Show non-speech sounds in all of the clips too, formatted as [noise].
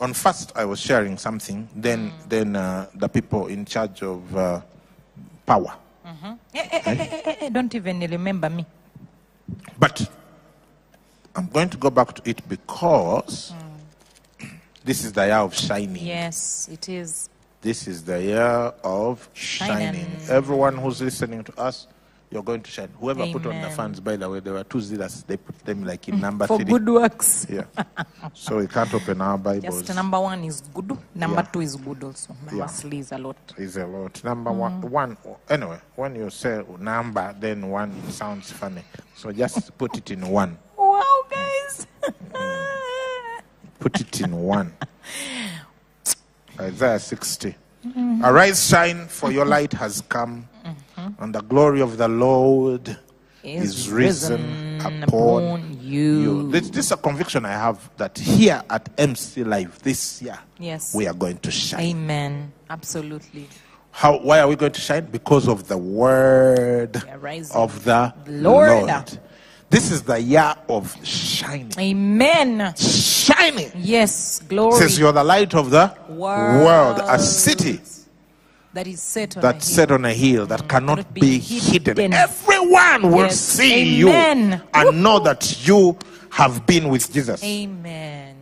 On first I was sharing something, then then uh, the people in charge of uh, power. Eh, eh, eh, eh, don't even remember me. But I'm going to go back to it because this is the year of shining. Yes, it is. This is the year of shining. Shining. Everyone who's listening to us, you're going to shine. Whoever put on the Amen. fans, by the way, there were two zealous. They put them like in number For three. good works. Yeah. so we can't open our Bibles. Just number one is good. Number Yeah. two is good also. Number Yeah. three is a lot. is a lot. Number one, Mm. one. Anyway, when you say number, then one sounds funny. So just put it in one. Wow, guys. Put it in one. [laughs] Isaiah 60. Arise, shine, for your light has come, Mm-hmm. and the glory of the Lord is, risen, upon, you. This, this is a conviction I have that here at MC Live this year, Yes. we are going to shine. Amen. Absolutely. How, why are we going to shine? Because of the word of the Lord. Lord. This is the year of shining. Amen. Shining. Yes. Glory. Says you're the light of the World. world. A city that is set on hill. set on a hill that cannot Cannot be be hidden. hidden. Everyone will Yes. see Amen. you and know that you have been with Jesus. Amen.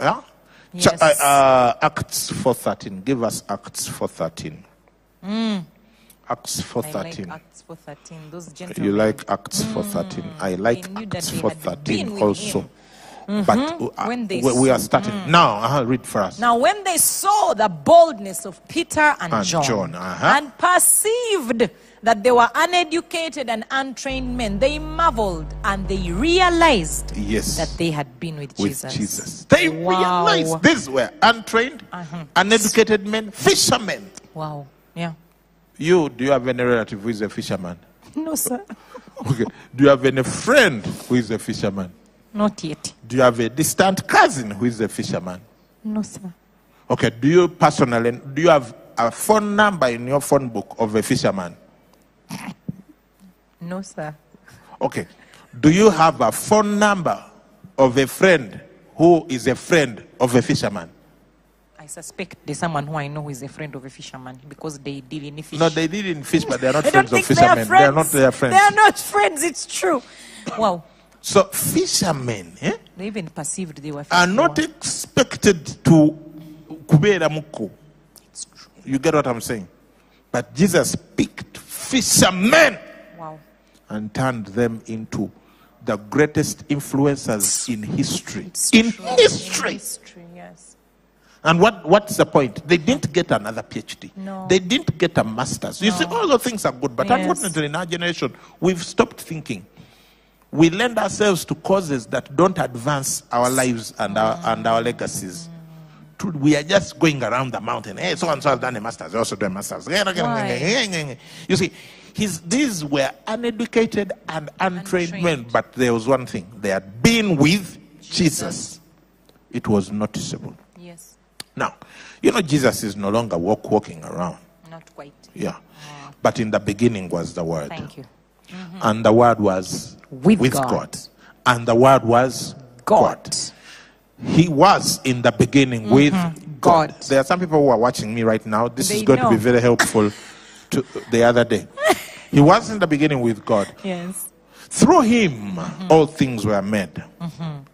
Yeah? Yes. uh, uh, Acts 4.13. Give us Acts 4.13. Acts Mm. I like 4.13. Acts 4.13. Those gentlemen. You like Acts 4.13. I like that Acts they had been 4.13 also. him. But uh, When they we, we are saw- starting. Now, uh read for us. Now, when they saw the boldness of Peter and, And John, John, uh-huh. and perceived that they were uneducated and untrained men, they marveled and they realized Yes. that they had been with, with Jesus. Jesus. They Wow. realized these were untrained, Uh-huh. uneducated men, fishermen. Wow. Yeah. You, do you have any relative who is a fisherman? No, sir. [laughs] Okay. Do you have any friend who is a fisherman? Not yet. Do you have a distant cousin who is a fisherman? No, sir. Okay. Do you personally, do you have a phone number in your phone book of a fisherman? No, sir. Okay. Do you have a phone number of a friend who is a friend of a fisherman? I suspect there's someone who I know who is a friend of a fisherman because they deal in fish. No, they deal in fish, but they are not [laughs] friends of think they are fishermen. friends. They are not their friends. They are not friends. It's true. Wow. So fishermen eh, They even perceived they were are not expected to kubera muku. You get what I'm saying? But Jesus picked fishermen Wow. and turned them into the greatest influencers in history. In history. History, yes. And what, what's the point? They didn't get another PhD. No. They didn't get a master's. You see, all those things are good, but Yes. unfortunately, in our generation, we've stopped thinking. We lend ourselves to causes that don't advance our lives and our, and our legacies. We are just going around the mountain. Hey, so and so has done a master's. They also do a master's. You see, his, these were uneducated and untrained, men, but there was one thing they had been with Jesus. It was noticeable. Yes. Now, you know, Jesus is no longer walk, walking around. Not quite. Yeah. Oh. But in the beginning was the Word. Thank you. Mm-hmm. And the Word was With God. And the Word was God. He was in the beginning mm-hmm. with God. Mm-hmm. God. There are some people who are watching me right now. This is They going to be very helpful [laughs] to the other day. he was in the beginning with God. Yes. Through him, mm-hmm. all things were made.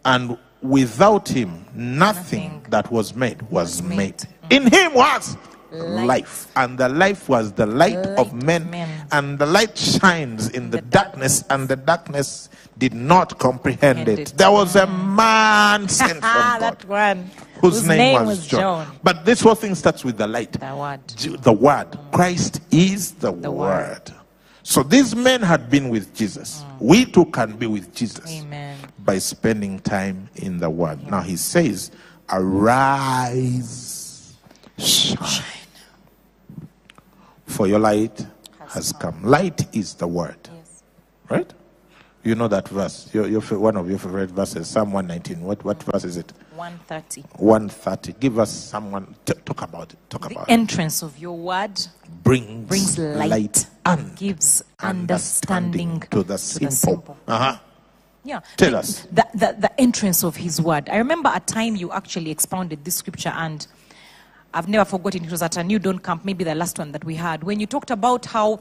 And without him, nothing, Nothing that was made was, was made. made. In him was Life. life. And the life was the light, Light of men. men. And the light shines in the, the darkness, and the darkness did not comprehend it. it. There was a man [laughs] sent from God that one. whose, name, was, John. But this whole thing starts with the light. The word. The word. Christ is the, The word. word. So these men had been with Jesus. Mm. We too can be with Jesus Amen. by spending time in the word. Now he says, Arise, shine. For your light has come. Light is the word, Yes. right? You know that verse. Your, your, one of your favorite verses, Psalm 119. What, what verse is it? 130. 130. Give us someone, t- talk about it. Talk The about it. entrance of your word Brings, brings light, and gives understanding to the simple. simple. Uh-huh. Yeah. Tell the, us. The, the, the entrance of his word. I remember a time you actually expounded this scripture, and I've never forgotten. It was at a New Dawn camp, maybe the last one that we had, when you talked about how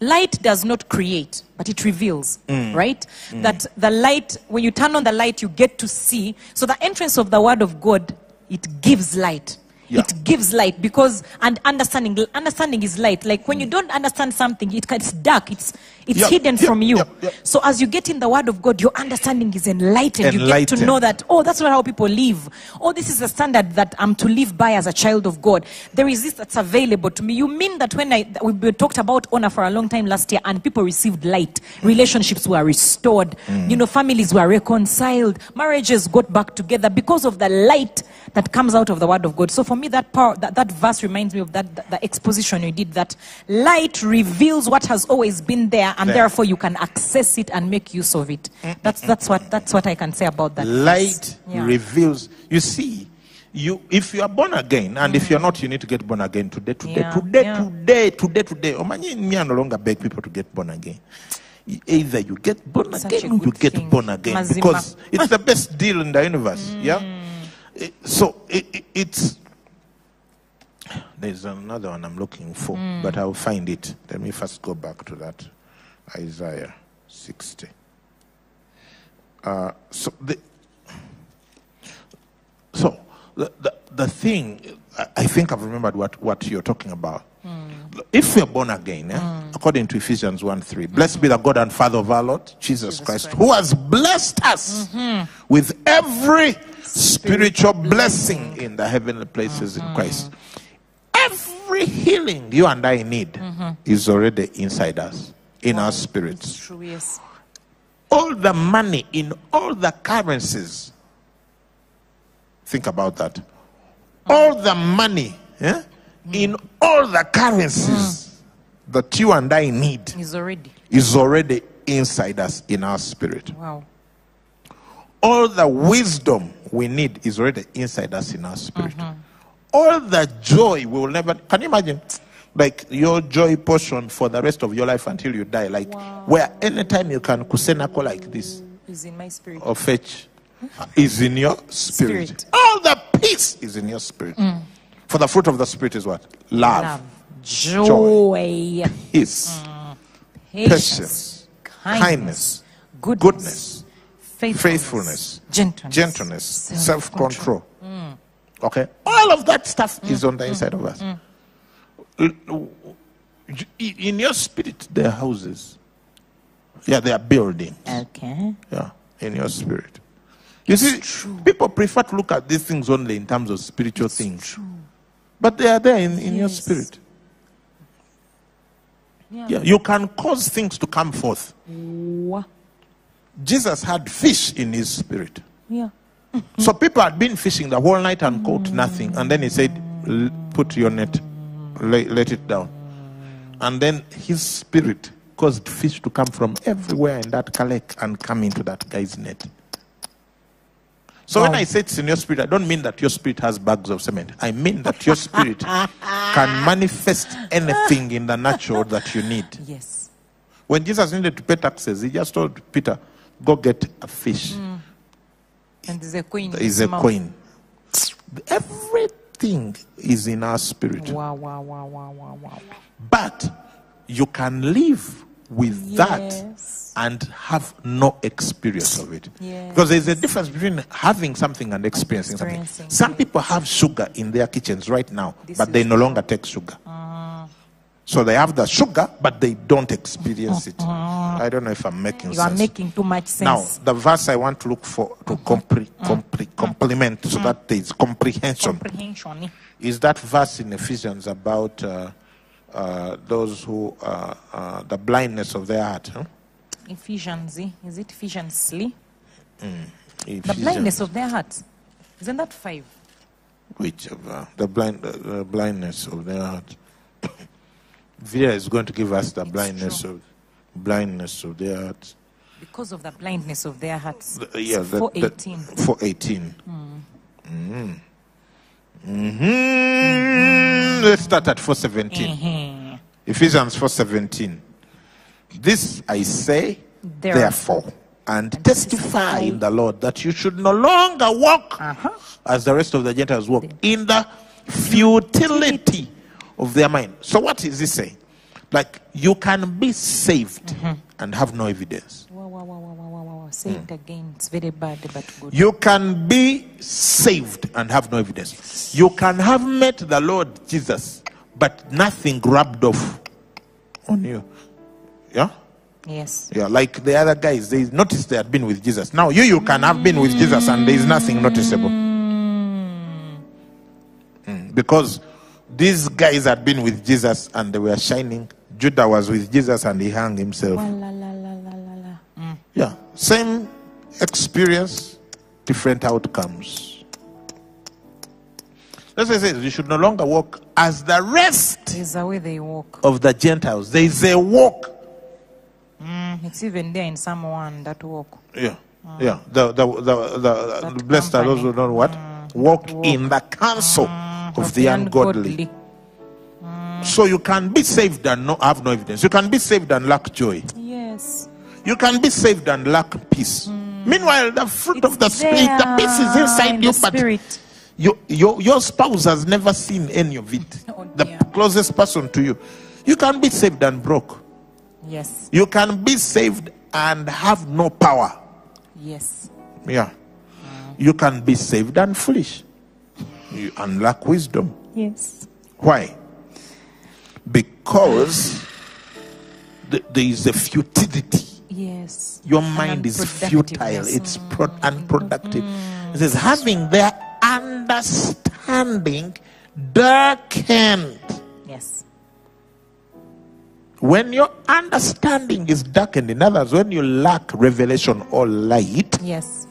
light does not create, but it reveals, Mm. right? That the light, when you turn on the light, you get to see. So the entrance of the word of God, it gives light. Yeah. It gives light because and understanding understanding is light. Like when you don't understand something, it, it's dark. It's it's hidden from you. So as you get in the word of God, your understanding is enlightened. You get to know that, oh, that's not how people live. Oh, this is the standard that I'm to live by as a child of God. There is this that's available to me. You mean that when I that we we talked about honor for a long time last year and people received light, relationships were restored, Mm. you know, families were reconciled, marriages got back together because of the light that comes out of the word of God. So for me, that power, that, that verse reminds me of that, that the exposition you did. That light reveals what has always been there, and There. therefore you can access it and make use of it. Mm, mm, that's mm, that's what that's what I can say about that. Light Yeah. reveals. You see, you if you are born again, and if you're not, you need to get born again today, today, Yeah, today, yeah. today, today, today. Oh, man, me I no longer beg people to get born again. Either you get born Such again or you get thing. born again Mazima. because it's the best deal in the universe. Yeah. Eh, so it, it, it's there's another one I'm looking for, hmm. but I'll find it. Let me first go back to that Isaiah 60. Uh, so the so the, the, the thing I, think I've remembered what, what you're talking about. Hmm. If we're born again, eh, hmm. according to Ephesians 1 3, blessed be the God and Father of our Lord Jesus, Christ, who has blessed us mm-hmm. with every spiritual blessing in the heavenly places in mm-hmm. Christ. Every healing you and I need mm-hmm. is already inside us, in our spirits True, yes. all the money in all the currencies. Think about that. Mm. All the money eh, mm. in all the currencies mm. that you and I need He's already. is already inside us in our spirit. Wow. All the wisdom we need is already inside us in our spirit. Mm-hmm. All the joy we will never. Can you imagine? Like your joy portion for the rest of your life until you die. Like where anytime you can kusenako like this Is in my spirit. or fetch is in your spirit. Spirit. All the peace is in your spirit. Mm. For the fruit of the spirit is what? Love, Love, joy, peace, mm. patience, patience, kindness, kindness, goodness, goodness, faithfulness, faithfulness, gentleness, gentleness, self self-control. control. Mm. Okay? All of that stuff is on the inside of us. In your spirit, there are houses. Yeah, they are buildings. Okay. Yeah, in your spirit. You see, people prefer to look at these things only in terms of spiritual things. True. But they are there in, in your spirit. Yeah. Yeah, you can cause things to come forth. Wha- Jesus had fish in his spirit. Yeah. [laughs] So people had been fishing the whole night and caught mm. nothing. And then he said, Put your net, lay, let it down. And then his spirit caused fish to come from everywhere in that kalek and come into that guy's net. So when I say it's in your spirit, I don't mean that your spirit has bags of cement. I mean that your spirit [laughs] can manifest anything in the natural that you need. Yes. When Jesus needed to pay taxes, he just told Peter, Go get a fish. Mm. And there's a coin. Is a mouth. coin. Everything is in our spirit. Wow, wow, wow, wow, wow, wow. But you can live with that and have no experience of it. Yes. Because there's a difference between having something and experiencing, something. Some yes. people have sugar in their kitchens right now, This but they no longer take sugar. Uh-huh. So they have the sugar, but they don't experience it. I don't know if I'm making sense. You are making too much sense. Now, the verse I want to look for to compre- compre- complement so that there is comprehension Comprehension. eh? is that verse in Ephesians about uh, uh, those who, uh, uh, the blindness of their heart. Huh? Ephesians. Is it Ephesians? Lee? The blindness of their hearts. Isn't that five? Which of, uh, the blind, uh, the blindness of their heart. Vida is going to give us the blindness of blindness of their hearts. Because of the blindness of their hearts. The- yeah, the- the- 418. 418. Mhm. Mhm. Let's start at 417. Mhm. Ephesians 4:17. This I say, Therefore. therefore, and testify in the Lord that you should no longer walk Uh-huh. as the rest of the Gentiles walk in the futility of their mind. So what is he saying? Like you can be saved Mm-hmm. and have no evidence. Wow, wow, wow, wow, wow, wow, wow. Say it again. It's very bad, but good. You can be saved and have no evidence. You can have met the Lord Jesus, but nothing rubbed off on you. Yeah? Yes. Yeah, like the other guys, they noticed they had been with Jesus. Now you you can have been with Jesus and there is nothing noticeable. Mm, Because these guys had been with Jesus and they were shining. Judah was with Jesus and he hung himself. Mm. Yeah, same experience, different outcomes. That's why it says you should no longer walk as the rest There's a way they walk. of the Gentiles. There is a walk. Mm, it's even there in someone that walk. Yeah, yeah. The the the, the, the That blessed are those who don't what walk in the counsel of the ungodly. So you can be saved and no have no evidence. You can be saved and lack joy. Yes. You can be saved and lack peace. Hmm. Meanwhile, the fruit of the spirit, the peace is inside in you, but spirit. your, your, your spouse has never seen any of it. [laughs] Oh, the closest person to you. You can be saved and broke. Yes. You can be saved and have no power. Yes. Yeah. You can be saved and foolish. You, and lack wisdom. Yes. Why? Because th- there is a futility. Yes. Your mind is futile, it's pro- unproductive. Mm-hmm. It says, having their understanding darkened. Yes. When your understanding is darkened, in others, when you lack revelation or light, Yes.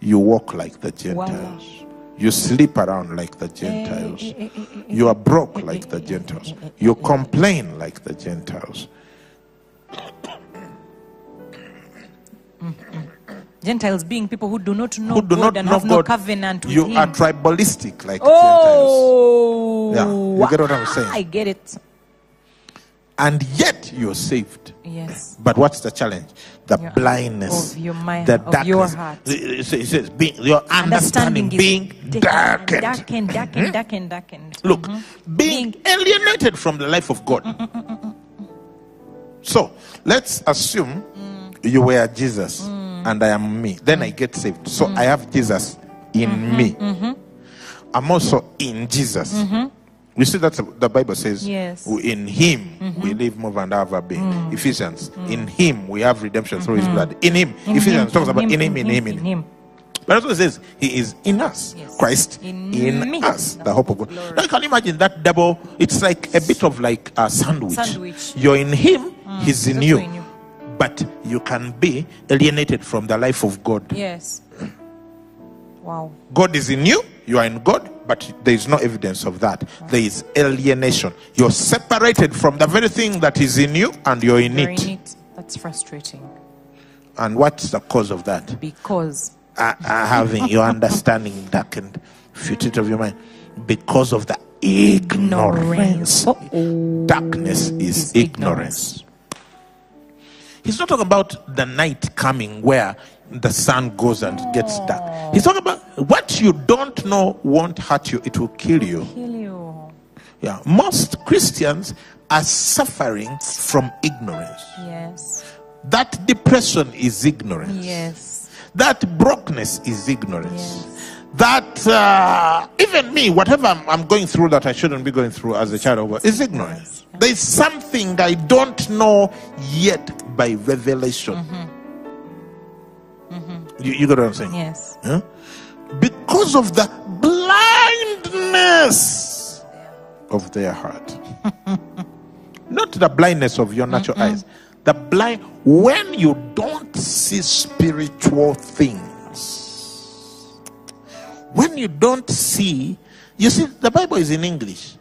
you walk like the Gentiles. You sleep around like the eh, eh, eh, Gentiles. You are broke like the Gentiles. You complain like the Gentiles. Mm-hmm. Gentiles being people who do not know Who do God not and know have no God. covenant with You Him. are tribalistic like oh. Yeah, you get what I'm ah, saying? I get it. And yet you're saved. Yes. But what's the challenge? The Your- blindness, of your mind, the of darkness. your heart. It says, being, your understanding, is being da- darkened. darkened, hmm? darkened, darkened, darkened. Look, mm-hmm. being alienated from the life of God. So let's assume mm. you were Jesus mm. and I am me. Then I mm. get saved. So I have Jesus in mm-hmm. me. Mm-hmm. I'm also in Jesus. You see, that the Bible says, Yes. In Him mm-hmm. we live, move, and have our being. Mm. Ephesians, mm. in Him we have redemption through His mm-hmm. blood. In Him, In Ephesians him, talks about in Him, in Him, in in Him. But also it says he is in us. Yes. Christ In in, us. The The hope of God. glory. Now you can imagine that double. It's like a bit of like a sandwich. Sandwich. Mm. You're in him, mm. he's in you. in you. But you can be alienated from the life of God. Yes. Wow. God is in you, you are in God, but there is no evidence of that. There is alienation. You're separated from the very thing that is in you and you're in You're it. in it. That's frustrating And what's the cause of that? because uh, uh, having your understanding darkened, futility of your mind, because of the ignorance. Oh, Darkness is is ignorance. He's not talking about the night coming where the sun goes and gets dark. He's talking about what you don't know won't hurt you, it will kill you. kill you. Yeah. Most Christians are suffering from ignorance. Yes. That depression is ignorance. Yes. That brokenness is ignorance. Yes. That uh, even me, whatever I'm, I'm going through that I shouldn't be going through as a child of God, is ignorance. There is something I don't know yet by revelation. You, you got what I'm saying? Yes. Huh? Because of the blindness of their heart. [laughs] Not the blindness of your natural eyes. The blind, when you don't see spiritual things, when you don't see, you see, the Bible is in English.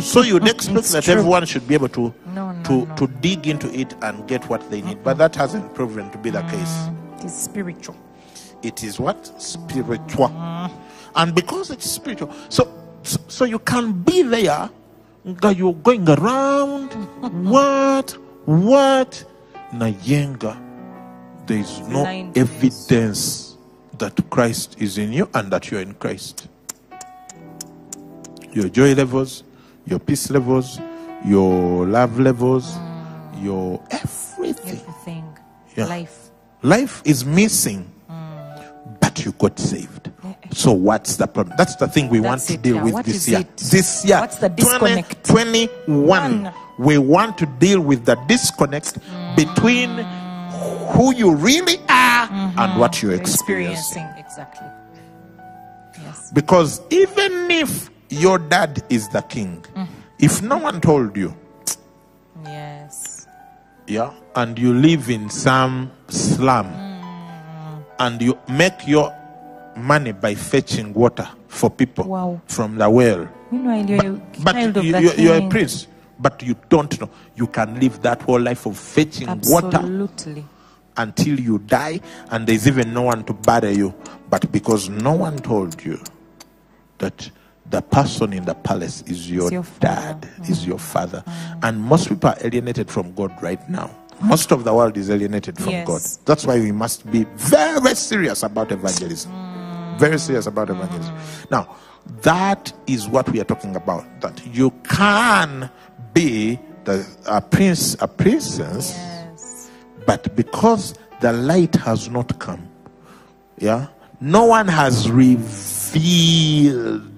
So [laughs] you'd expect It's that true. everyone should be able to No, no, to no. to dig into it and get what they need, but that hasn't proven to be the case. It is spiritual. It is what spiritual, and because it's spiritual, so so, so you can be there. nga You're going around. what? What? Nayenga. There is no evidence that Christ is in you and that you're in Christ. Your joy levels, your peace levels, your love levels, your everything. Everything. Yeah. Life. Life is missing, but you got saved. So what's the problem? That's the thing we want to deal yeah. with What this year. it? This year, What's the disconnect? 2021, One. we want to deal with the disconnect between who you really are and mm-hmm. what you're experiencing. Experiencing. Exactly. Yes. Because even if your dad is the king, mm. if no one told you, Yes. Yeah, and you live in some slum and you make your money by fetching water for people Wow. from the well. Meanwhile, you're a But of you, you, you're a prince, but you don't know. You can live that whole life of fetching water Absolutely. until you die, and there's even no one to bury you. But because no one told you that the person in the palace is your, your dad, is mm. your father, mm. and most people are alienated from God right now. Most of the world is alienated from Yes. God. That's why we must be very very serious about evangelism. Mm. Very serious about evangelism. Now, that is what we are talking about. That you can be the a prince, a princess, Yes. but because the light has not come, yeah, no one has revealed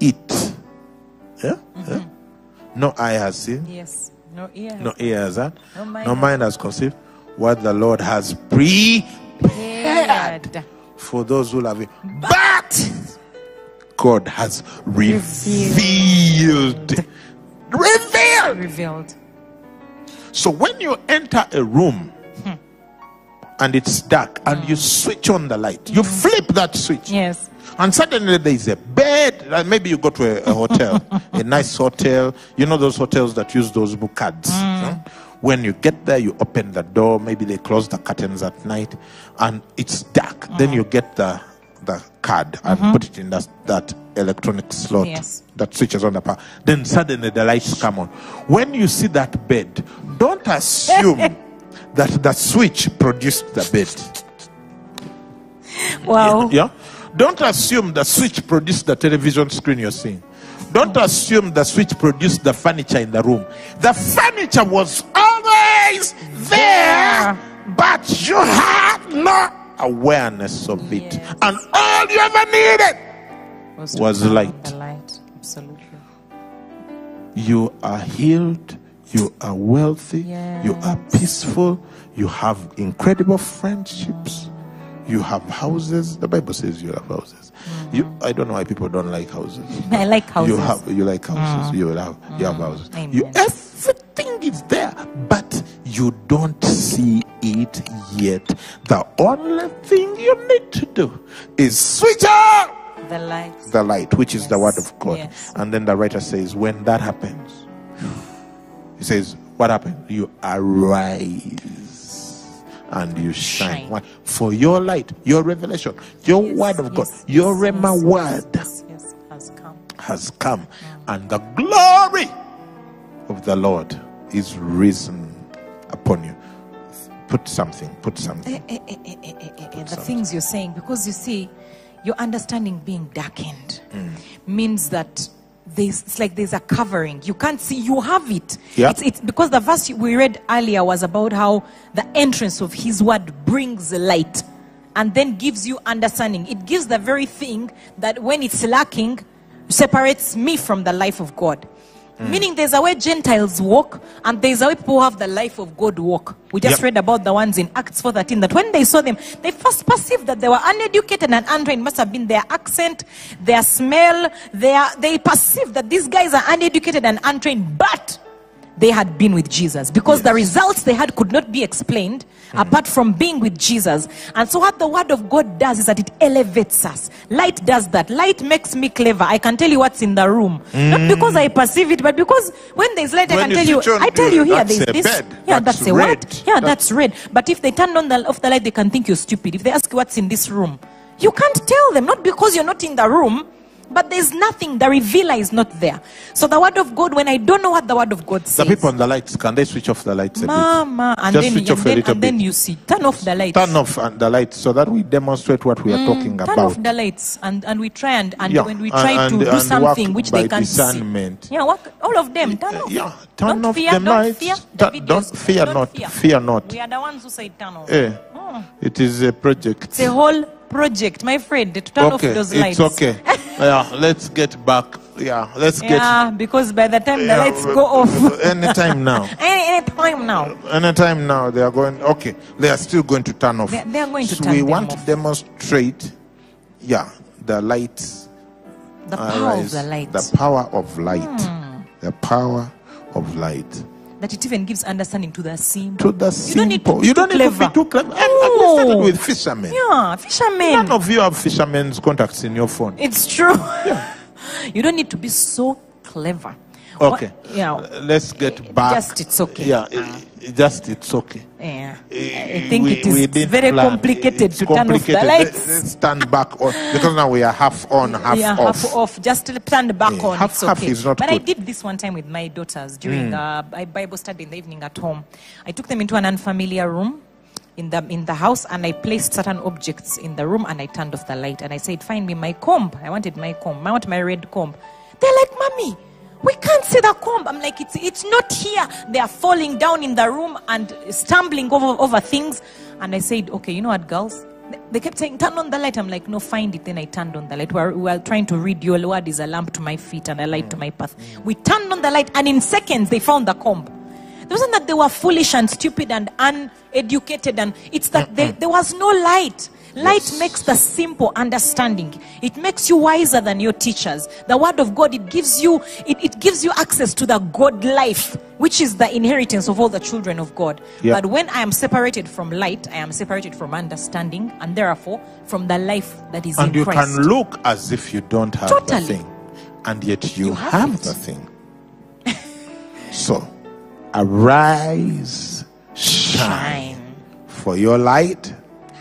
it. Yeah, yeah. Mm-hmm. no eye has seen, Yes. No ear. no ear has heard, No mind no has- mind has conceived what the Lord has prepared for those who love Him. But God has revealed. Revealed. Revealed. So when you enter a room and it's dark and you mm. switch on the light, you mm. flip that switch. Yes. And suddenly there is a bed. Maybe you go to a, a hotel, [laughs] a nice hotel. You know those hotels that use those book cards. Mm. huh? When you get there, you open the door. Maybe they close the curtains at night, and it's dark. Then you get the the card and mm-hmm. put it in that that electronic slot Yes. that switches on the power. Then suddenly the lights come on. When you see that bed, don't assume [laughs] that the switch produced the bed. Wow. Yeah. Don't assume the switch produced the television screen you're seeing. Don't assume the switch produced the furniture in the room. The furniture was always there, but you had no awareness of it. Yes. And all you ever needed, Was, Was to turn on light. The light. Absolutely. you are healed, you are wealthy, you are peaceful, you have incredible friendships. You have houses. The Bible says you have houses. Mm. You, I don't know why people don't like houses. [laughs] I like houses. You have you like houses. Mm. You have you have mm. houses. Amen. You everything is there, but you don't see it yet. The only thing you need to do is switch on the light. the light, which is the word of God. Yes. And then the writer says, when that happens, he says, what happened? You arise and you shine. Shine. For your light, your revelation, your Yes, word of God, yes, your yes, Rhema yes, word Yes, yes, has come. has come, and the glory of the Lord is risen upon you. Put something, put something. Eh, eh, eh, eh, eh, eh, eh, the things you're saying, because you see, your understanding being darkened Mm. means that there's it's like there's a covering. You can't see, you have it. Yeah. It's, it's because the verse we read earlier was about how the entrance of his word brings light and then gives you understanding. It gives the very thing that when it's lacking, separates me from the life of God. Mm. Meaning there's a way Gentiles walk and there's a way people who have the life of God walk. We just Yep. read about the ones in Acts 4.13 that when they saw them, they first perceived that they were uneducated and untrained. Must have been their accent, their smell, their, they perceived that these guys are uneducated and untrained, but they had been with Jesus because the results they had could not be explained Hmm. apart from being with Jesus. And so, what the Word of God does is that it elevates us. Light does that. Light makes me clever. I can tell you what's in the room, not hmm. because I perceive it, but because when there's light, I can tell you. I tell you here, that's there's this. bed. Yeah, That's that's, a red. what? Yeah, that's red. But if they turn on the off the light, they can think you're stupid. If they ask you what's in this room, you can't tell them. Not because you're not in the room, but there's nothing. The revealer is not there. So the word of God, when I don't know what the word of God says. The people on the lights, can they switch off the lights? Mama, and Just then, switch off a then, little and then you see, turn off the lights. Turn off uh, the lights so that we demonstrate what we are talking Mm, Turn about. off the lights, and, and we try and, and Yeah, when we try and- to do something which they can't discernment. see. Yeah, work, all of them. Turn off. Yeah, turn don't off fear, the don't lights. Fear. Ta- The don't fear don't not, Fear. fear not. We are the ones who say turn off. Eh, it is a project. It's a whole project, my friend, to turn okay, off those lights. it's okay. [laughs] yeah, let's get back. Yeah, let's get. Yeah, because by the time the lights go off, [laughs] Anytime now. [laughs] any, any time now, Anytime now, they are going. Okay, they are still going to turn off. They- they are going to so turn we want off. to demonstrate. Yeah, the lights. the power of the light, The power of light. Hmm. The power of light. That it even gives understanding to the simple. To the You don't need to you don't need to be clever. too clever. And we started No. with fishermen. Yeah, fishermen. None of you have fishermen's contacts in your phone. It's true. Yeah. [laughs] you don't need to be so clever. Okay. What- yeah. Let's get back. Just it's okay. Yeah, just it's okay. Yeah. Eh, I think we- it we is very plan. complicated It's to turn off the lights. Let- Let's stand back on because now we are half on, half yeah, off. half off. Just turn back Yeah, on. half- it's half okay. is not but I did this one time with my daughters during Mm. uh, a Bible study in the evening at home. I took them into an unfamiliar room in the in the house, and I placed certain objects in the room, and I turned off the light, and I said, "Find me my comb. I wanted my comb. I want my red comb." They're like, "Mommy." We can't see the comb. I'm like, it's it's not here. They are falling down in the room and stumbling over over things. And I said, okay, you know what, girls? They kept saying, turn on the light. I'm like, no, find it. Then I turned on the light. We were, we were trying to read your word is a lamp to my feet and a light to my path. Mm. We turned on the light, and in seconds, they found the comb. It wasn't that they were foolish and stupid and uneducated, and it's that they, there was no light. Light Yes. makes the simple understanding. It makes you wiser than your teachers. The word of God, it gives you, it, it gives you access to the God life, which is the inheritance of all the children of God. Yeah. But when I am separated from light, I am separated from understanding, and therefore from the life that is and you Christ. can look as if you don't have the thing, and yet you, You have have, the thing. so, arise, [laughs] shine, Shine for your light,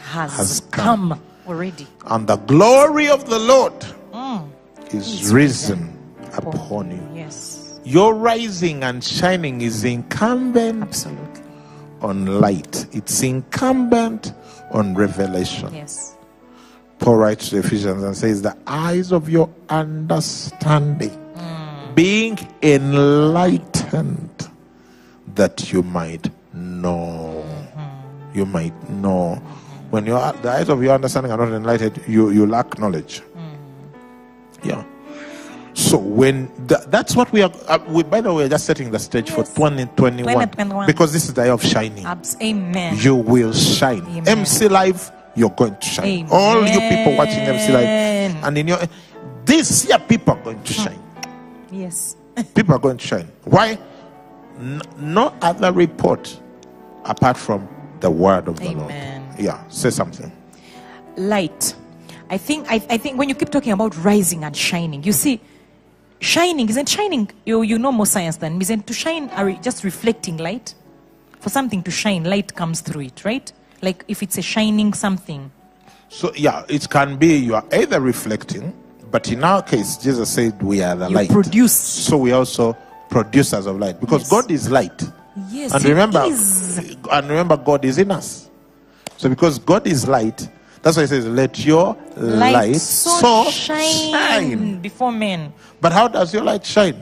has, has come. come. already. and the glory of the Lord Mm. is Is risen upon you. Yes, Your rising and shining is incumbent absolutely. on light. It's incumbent on revelation. Yes. Paul writes to Ephesians and says, The eyes of your understanding being enlightened, that you might know. You might know. When your the eyes of your understanding are not enlightened, you, you lack knowledge. Yeah. So when th- that's what we are, uh, we, by the way, we're just setting the stage for 2021, 2021. because this is the year of shining Abs- Amen. you will shine. Amen. MC Live, you're going to shine. Amen. All you people watching MC Live, and in your this year, people are going to shine. yes. [laughs] People are going to shine. Why? N- no other report apart from the word of the Amen. Lord. Yeah, say something. light. I think I, I think when you keep talking about rising and shining, you see, shining isn't shining. You you know more science than me. Isn't to shine are just reflecting light. For something to shine, light comes through it, right? Like if it's a shining something. So yeah, it can be you are either reflecting, but in our case, Jesus said we are the You light. produce. So we also producers of light because Yes. God is light. Yes, and remember, is. and remember, God is in us. So because God is light, that's why He says, "Let your light, light, so, so, shine, shine." before men. But how does your light shine?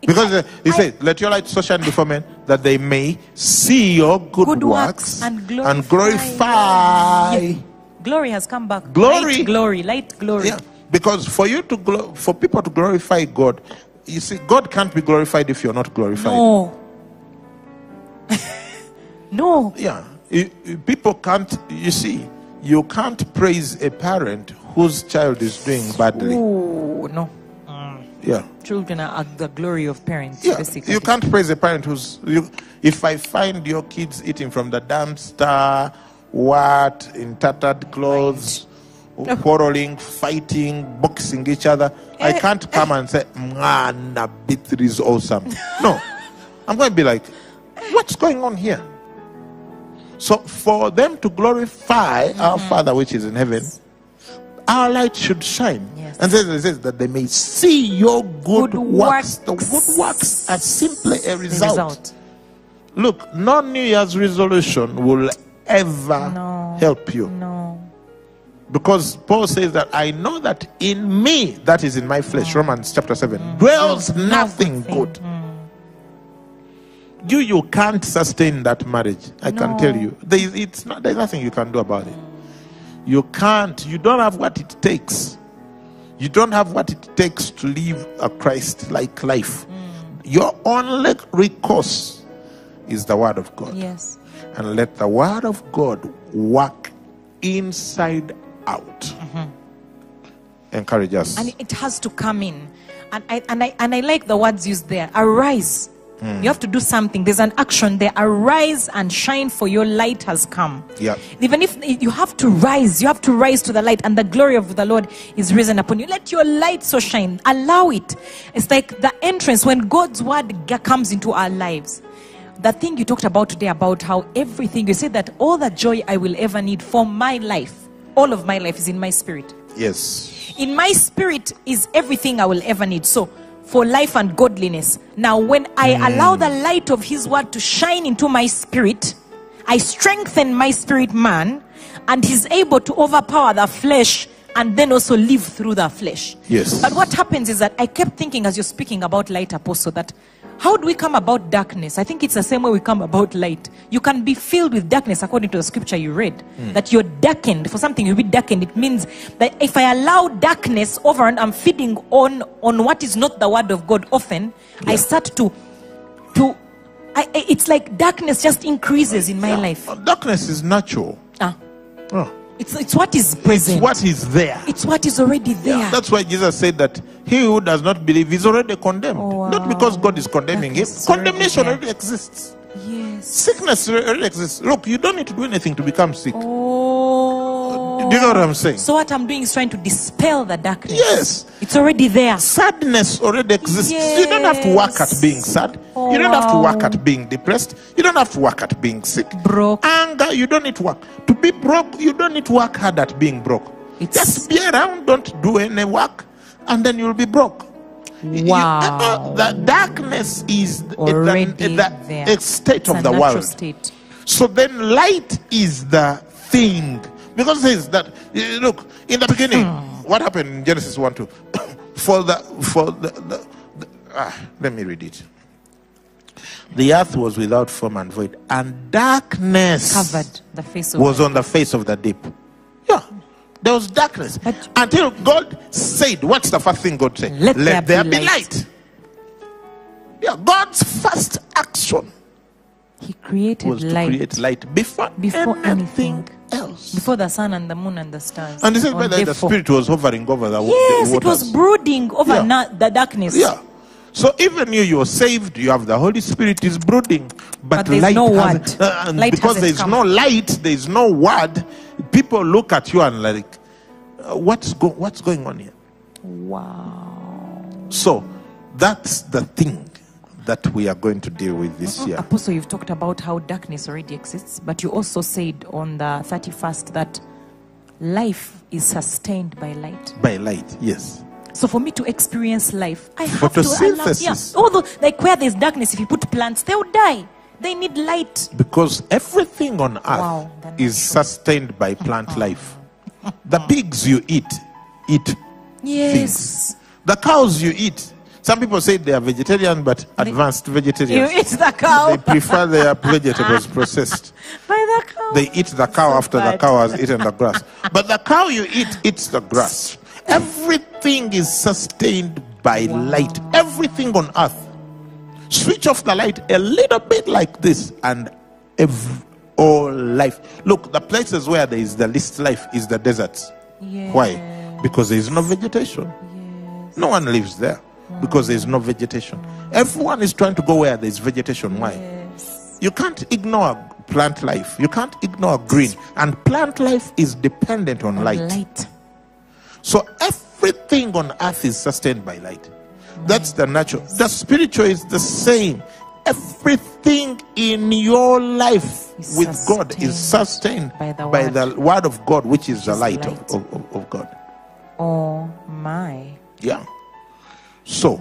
Because uh, He said, "Let your light so shine before men, that they may see your good, Good works, works and and glorify glorify." Yeah. Glory has come back. Glory. light, glory, light, glory. Yeah, because for you to glo- for people to glorify God, you see, God can't be glorified if you're not glorified. No. [laughs] no. Yeah, people can't. You see, you can't praise a parent whose child is doing badly. Ooh, no. Yeah. Children are, the glory of parents, Yeah, basically. you can't praise a parent who's. You, if I find your kids eating from the dumpster, what in tattered clothes, quarreling, fighting, boxing each other, I Eh, can't come and say, "Man, Bitri is awesome." No, I'm going to be like, "What's going on here?" So, for them to glorify our Mm-hmm. Father which is in heaven, our light should shine. Yes. And says, it says that they may see your good, Good works. The good works are simply a result. result. Look, no New Year's resolution will ever No. help you. No. Because Paul says that I know that in me, that is in my flesh, Romans chapter 7, dwells Mm. No nothing good good. thing. You you can't sustain that marriage. I can tell you. There is, it's not, there's nothing you can do about it. You can't. You don't have what it takes. You don't have what it takes to live a Christ-like life. Mm. Your only recourse is the Word of God. Yes. and let the word of God work inside out. Mm-hmm. Encourage us. and it has to come in and I, and I and I like the words used there arise Hmm. you have to do something there's an action there arise and shine for your light has come Yeah. even if you have to rise you have to rise to the light and the glory of the lord is risen upon you let your light so shine allow it it's like the entrance when god's word comes into our lives the thing you talked about today about how everything you said that all the joy i will ever need for my life all of my life is in my spirit yes. in my spirit is everything I will ever need. So, for life and godliness. Now, when I allow the light of His word to shine into my spirit, I strengthen my spirit man, and He's able to overpower the flesh and then also live through the flesh. Yes. But what happens is that I kept thinking as you're speaking about light, Apostle, that how do we come about darkness? I think it's the same way we come about light. You can be filled with darkness according to the scripture you read. That you're darkened. For something you'll be darkened, it means that if I allow darkness over and I'm feeding on on what is not the word of God often, I start to to I, it's like darkness just increases in my life. Darkness is natural. Ah, Oh. it's it's what is present. It's present. what is there. It's what is already there. That's why Jesus said that he who does not believe is already condemned. Oh, Not because God is condemning him. Condemnation there. already exists. yes. Sickness already exists. Look, you don't need to do anything to become sick. Oh. Do you know what I'm saying? So what I'm doing is trying to dispel the darkness. Yes. It's already there. Sadness already exists. Yes. You don't have to work at being sad. Oh, you don't have to oh, work at being depressed. You don't have to work at being sick. Broke. Anger, you don't need to work. To be broke, you don't need to work hard at being broke. It's- Just be around, don't do any work, and then you'll be broke. You- Wow. the darkness is the- Already the, the, the state It's of the world. state. So then light is the thing. Because it says that look, in the beginning, Hmm. what happened in Genesis 1 2? [coughs] for the for the, the, the ah, let me read it. The earth was without form and void, and darkness Covered the face of was on the face of the deep. There was darkness. But- Until God said, what's the first thing God said? Let there there be be light." light. Yeah, God's first action He created was to create light before, Before anything, anything. else. before the sun and the moon and the stars. and this is On why the, four. spirit was hovering over the, Yes, the it was brooding over Yeah. na- the darkness. Yeah. So even you, you're saved. You have the Holy Spirit is brooding, but, But there's light no word. uh, and Light because there's come. no light, there's no word. People look at you and like, uh, what's go- what's going on here? Wow. So that's the thing that we are going to deal with this year. Apostle, you've talked about how darkness already exists, but you also said on the 31st that life is sustained by light. By light, yes. So for me to experience life, I have to allow. Yeah. Although, like where there's darkness, if you put plants, they'll die. They need light. Because everything on earth Wow, is sustained by plant uh-huh. life. Uh-huh. The pigs you eat, eat Yes. The cows you eat. Some people say they are vegetarian, but advanced vegetarians. You eat the cow. They prefer their vegetables [laughs] processed. By the cow. They eat the cow So after the cow has eaten the grass. But the cow you eat eats the grass. [laughs] Everything is sustained by light. Everything on earth. Switch off the light a little bit like this, and ev- all life. Look, the places where there is the least life is the deserts. Why? Because there is no vegetation. No one lives there. because there's no vegetation. Everyone is trying to go where there's vegetation. Why? You can't ignore plant life. You can't ignore green. And plant life is dependent on light. Light. So everything on earth is sustained by light. That's the natural. The spiritual is the same. Everything in your life Is with God is sustained by the by word. the word of God, which is the light, light. Of, of, of- God. Oh my. Yeah. So,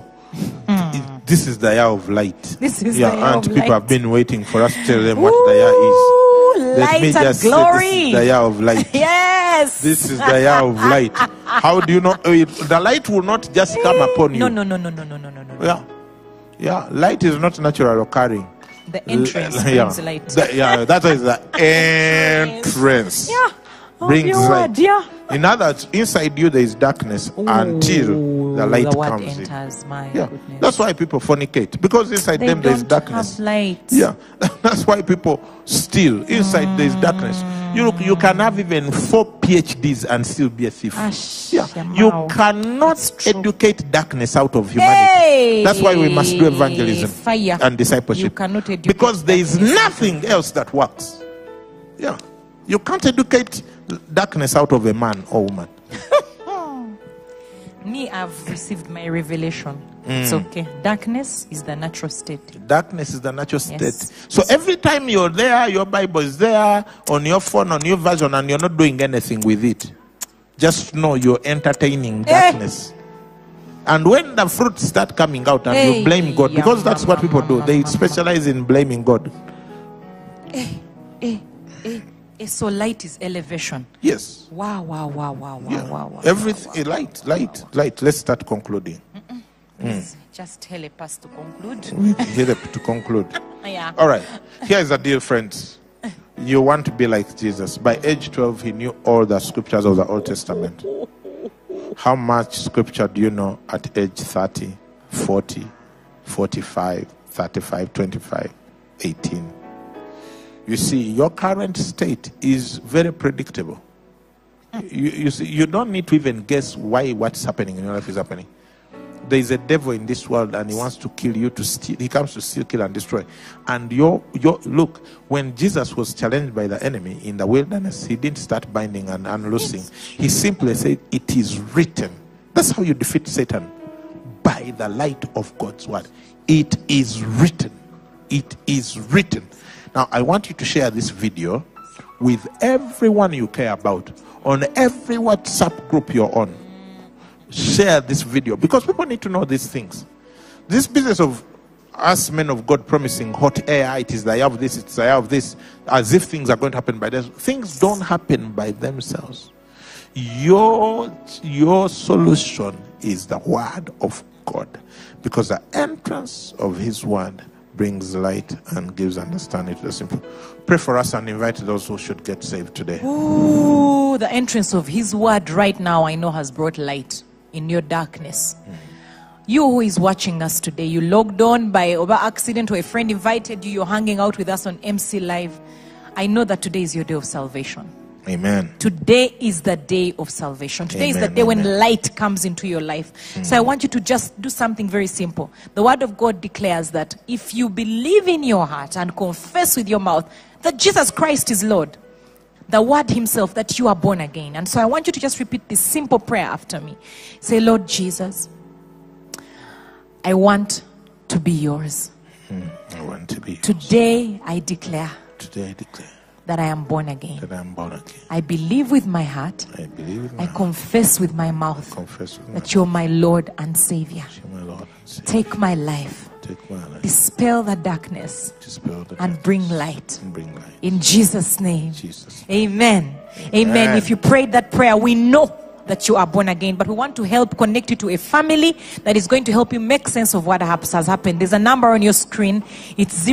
i- this is the year of light. This is yeah, and people light. have been waiting for us to tell them what the year is. Light and glory. Say, this is the year of light. [laughs] yes. This is the year of light. How do you know? Eh, the light will not just come eh, upon you. No, no, no, no, no, no, no, no. Yeah. Yeah. Light is not natural occurring. The entrance L- yeah. brings light. The, yeah, that is the [laughs] entrance. Yeah. Oh, brings light. Yeah. In other, inside you there is darkness Ooh. until the light the comes in. enters. My Yeah. goodness. That's why people fornicate because inside they them there is don't darkness. Yeah, [laughs] that's why people steal. Inside there is darkness. You look, you can have even four PhDs and still be a thief. Ash, Yeah, you cannot educate darkness out of humanity. Hey! That's why we must do evangelism Fire. and discipleship. You cannot educate because there is nothing else that works. Yeah, you can't educate darkness out of a man or woman. Me, I've received my revelation. Mm. It's okay. Darkness is the natural state. Darkness is the natural state. Yes. So every time you're there, your Bible is there on your phone, on YouVersion, and you're not doing anything with it. Just know you're entertaining Eh. darkness. And when the fruits start coming out and Hey, you blame God, yeah, because that's what mama, people do, mama, they specialize in blaming God. Eh, eh, eh. So light is elevation. Yes. Wow, wow, wow, wow, wow, Yeah. wow, wow. Everything, light, light, light. Let's start concluding. Please, Just help us to conclude. [laughs] Here to conclude. [laughs] Yeah. All right. Here's the deal, friends. You want to be like Jesus. By age 12, he knew all the scriptures of the Old Testament. How much scripture do you know at age 30, 40, 45, 35, 25, 18? You see, your current state is very predictable. [laughs] You, you see, you don't need to even guess why what's happening in your life is happening. There is a devil in this world and he wants to kill you to steal he comes to steal kill and destroy. And your your look when jesus was challenged by the enemy in the wilderness he didn't start binding and unloosing he simply said it is written. That's how you defeat satan by the light of god's word. It is written. It is written now i want you to share this video with everyone you care about on every whatsapp group you're on share this video because people need to know these things. This business of us men of God promising hot air, it is the year of this, it's the year of this, as if things are going to happen by them. Things don't happen by themselves. Your your solution is the word of God because the entrance of his word brings light and gives understanding to the simple. Pray for us and invite those who should get saved today. Ooh, the entrance of His word right now, I know, has brought light in your darkness. Hmm. You who is watching us today, you logged on by over accident or a friend invited you, you're hanging out with us on MC Live. I know that today is your day of salvation. Amen. Today is the day of salvation. Today is the Amen, day when light comes into your life. So I want you to just do something very simple. The word of God declares that if you believe in your heart and confess with your mouth that Jesus Christ is Lord, the word himself that you are born again. And so I want you to just repeat this simple prayer after me. Say, Lord Jesus, I want to be yours. Hmm, I want to be yours. Today I declare Today I declare that I am born again. that I am born again. I believe with my heart, I believe in my I heart, confess with my mouth confess with my that you're my Lord and Savior. my Lord and Savior. Take my life, Take my life, dispel the darkness, dispel the and darkness, bring light. and bring light. In Jesus' name. Jesus. Amen. Amen. Amen. If you prayed that prayer, we know that you are born again, but we want to help connect you to a family that is going to help you make sense of what has happened. There's a number on your screen. It's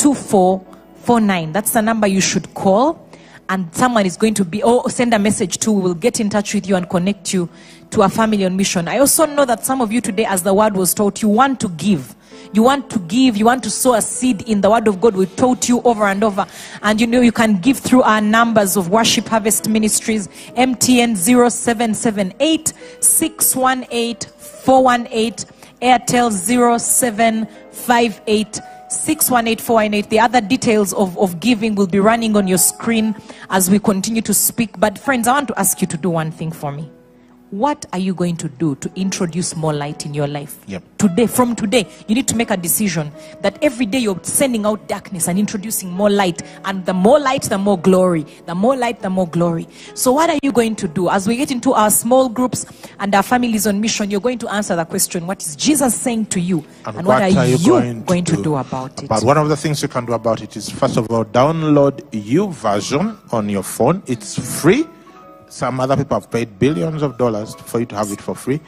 0775642449. That's the number you should call. And someone is going to be, or send a message to, We will get in touch with you and connect you to a family on mission. I also know that some of you today, as the word was taught, you want to give. you want to give, you want to sow a seed in the word of God, we taught you over and over. And you know, you can give through our numbers of Worship Harvest Ministries, MTN 0778 618 418, Airtel 0758 618418. The other details of, of giving will be running on your screen as we continue to speak. But, friends, I want to ask you to do one thing for me. What are you going to do to introduce more light in your life? Yep. Today, from today, you need to make a decision that every day you're sending out darkness and introducing more light. And the more light, the more glory. The more light, the more glory. So, what are you going to do? As we get into our small groups and our families on mission, you're going to answer the question what is Jesus saying to you? And, what, are, you, going, to, do? about it? But one of the things you can do about it is, first of all, download YouVersion on your phone. It's free. Some other people have paid billions of dollars for you to have it for free.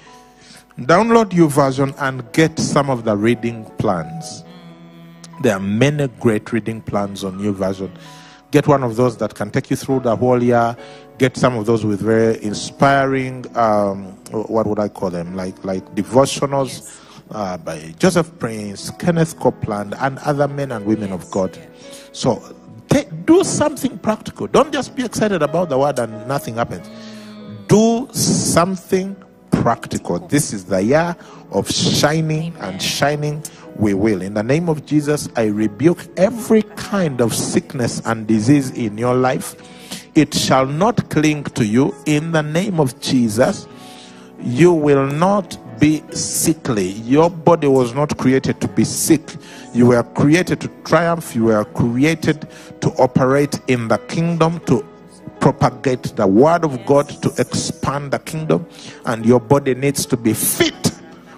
Download YouVersion and get some of the reading plans. There are many great reading plans on YouVersion. Get one of those that can take you through the whole year. Get some of those with very inspiring, um, what would I call them? Like like devotionals uh, by Joseph Prince, Kenneth Copeland, and other men and women of God. So take, do something practical. Don't just be excited about the word and nothing happens. Do something practical. This is the year of shining and shining we will. In the name of Jesus, I rebuke every kind of sickness and disease in your life. It shall not cling to you in the name of Jesus. You will not be sickly. Your body was not created to be sick. You were created to triumph. You were created to operate in the kingdom, to propagate the word of God, to expand the kingdom. And your body needs to be fit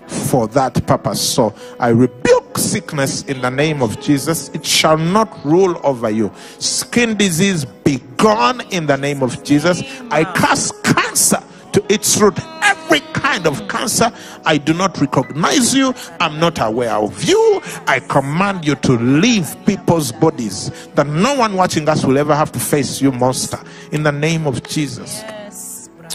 for that purpose. So I rebuke sickness in the name of Jesus. It shall not rule over you. Skin disease be gone in the name of Jesus. I cast cancer to its root. Every kind of cancer, I do not recognize you. I'm not aware of you. I command you to leave people's bodies that no one watching us will ever have to face you, monster. In the name of Jesus.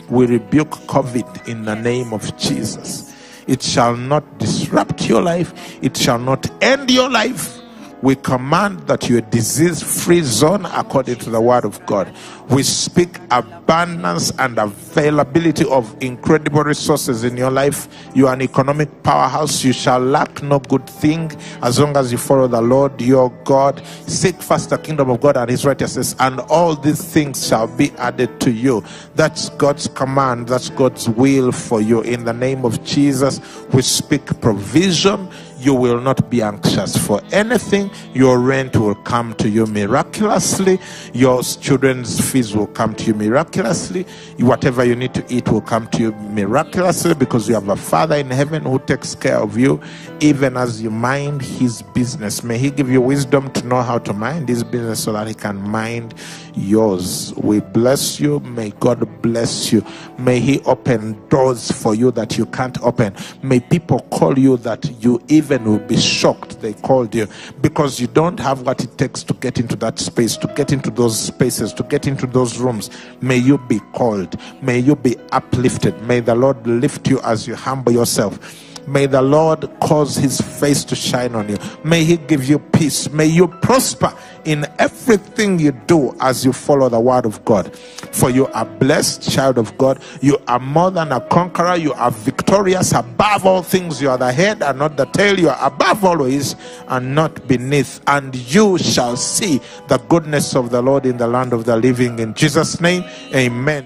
We rebuke COVID in the name of Jesus. It shall not disrupt your life, it shall not end your life. We command that you're disease free zone according to the word of God. We speak abundance and availability of incredible resources in your life. You are an economic powerhouse. You shall lack no good thing as long as you follow the Lord your God. Seek first the kingdom of God and his righteousness, and all these things shall be added to you. That's God's command. That's God's will for you. In the name of Jesus, we speak provision you will not be anxious for anything. Your rent will come to you miraculously. Your children's fees will come to you miraculously. Whatever you need to eat will come to you miraculously because you have a Father in heaven who takes care of you even as you mind his business. May he give you wisdom to know how to mind his business so that he can mind yours. We bless you. May God bless you. May he open doors for you that you can't open. May people call you that you even will be shocked they called you because you don't have what it takes to get into that space, to get into those spaces, to get into those rooms. May you be called. May you be uplifted. May the Lord lift you as you humble yourself. May the Lord cause his face to shine on you. May he give you peace. May you prosper in everything you do as you follow the word of God. For you are blessed, child of God. You are more than a conqueror. You are victorious above all things. You are the head and not the tail. You are above always and not beneath. And you shall see the goodness of the Lord in the land of the living. In Jesus' name, amen.